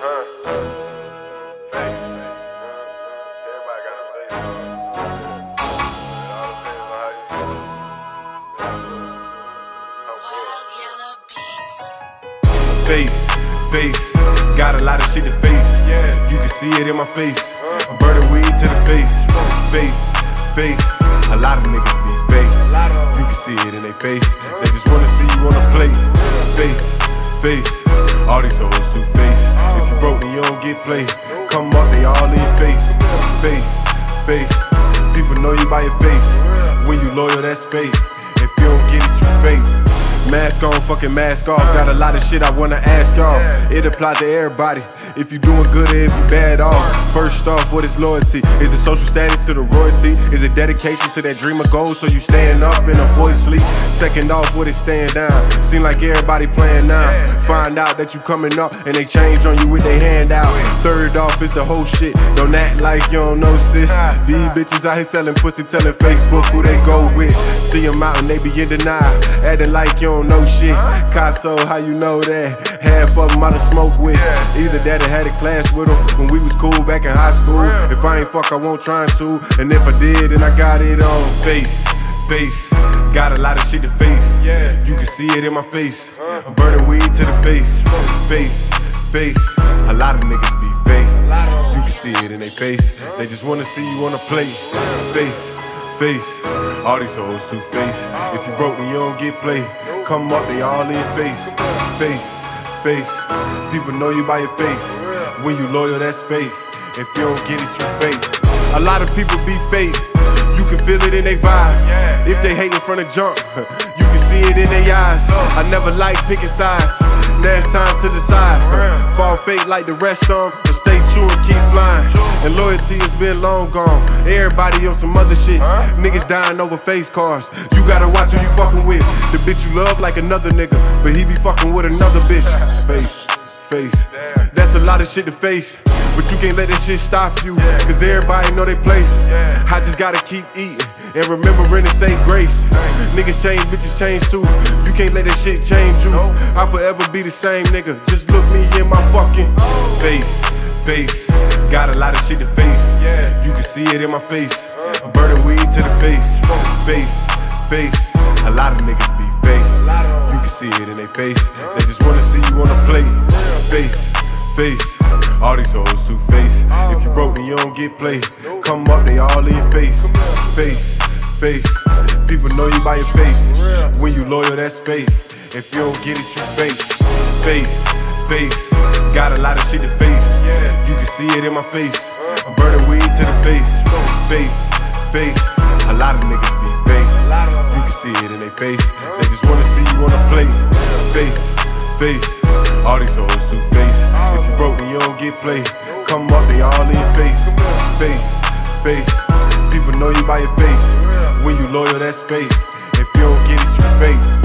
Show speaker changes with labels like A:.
A: Face, face, got a lot of shit to face. You can see it in my face. Burning weed to the face. Face, face, a lot of niggas be fake. You can see it in their face. They just wanna your face. When you loyal, that's fake. If you don't get it, you fake. Mask on, fucking mask off. Got a lot of shit I wanna ask y'all. It applies to everybody. If you doing good or if you bad off. First off, what is loyalty? Is it social status to the royalty? Is it dedication to that dream of gold so you stand up and avoid sleep? Second off, what is staying down? Seem like everybody playing now. Find out that you coming up and they change on you with their hand out. Third off is the whole shit. Don't act like you don't know sis. Ah, ah. These bitches out here selling pussy, telling Facebook who they go with. See them out and they be in denial, acting like you don't know shit. Caso, how you know that? Half of them I done smoke with. Either that or had a class with them when we was cool back in high school. If I ain't fuck, I won't try to. And if I did, then I got it on face, face. Got a lot of shit to face. You can see it in my face. Uh. I'm burning weed to the face, face, face. A lot of niggas see it in their face. They just wanna see you on a plate. Face, face. All these hoes two face. If you broke, then you don't get played. Come up, they all in your face. Face, face. People know you by your face. When you loyal, that's faith. If you don't get it, you fake. A lot of people be fake. You can feel it in their vibe. If they hate in front of jump, you can see it in their eyes. I never like picking sides. Now it's time to decide. Fall fake like the rest of them, but stay true and keep flying. And loyalty has been long gone. Everybody on some other shit. Niggas dying over face cars. You gotta watch who you fucking with. The bitch you love like another nigga, but he be fucking with another bitch. Face, face. That's a lot of shit to face. But you can't let this shit stop you. Cause everybody know they place. I just gotta keep eating and remembering to say grace. Niggas change, bitches change too. You can't let this shit change you. I'll forever be the same nigga. Just look me in my fucking face, face. Got a lot of shit to face. You can see it in my face. I'm burning weed to the face, face, face. A lot of niggas be fake. You can see it in their face. They just wanna see you on a plate. Face, face. All these hoes two face. If you broke, then you don't get played. Come up, they all in your face. Face, face. People know you by your face. When you loyal, that's faith. If you don't get it, you fake. Face, face. Got a lot of shit to face. You can see it in my face. I'm burning weed to the face. Face, face. A lot of niggas be fake. You can see it in their face. They just wanna see you on a plate. Face, face. All these hoes two face. Broke, then you don't get played. Come up, they all in your face. Face, face. People know you by your face. When you loyal, that's faith. If you don't get it, you fake.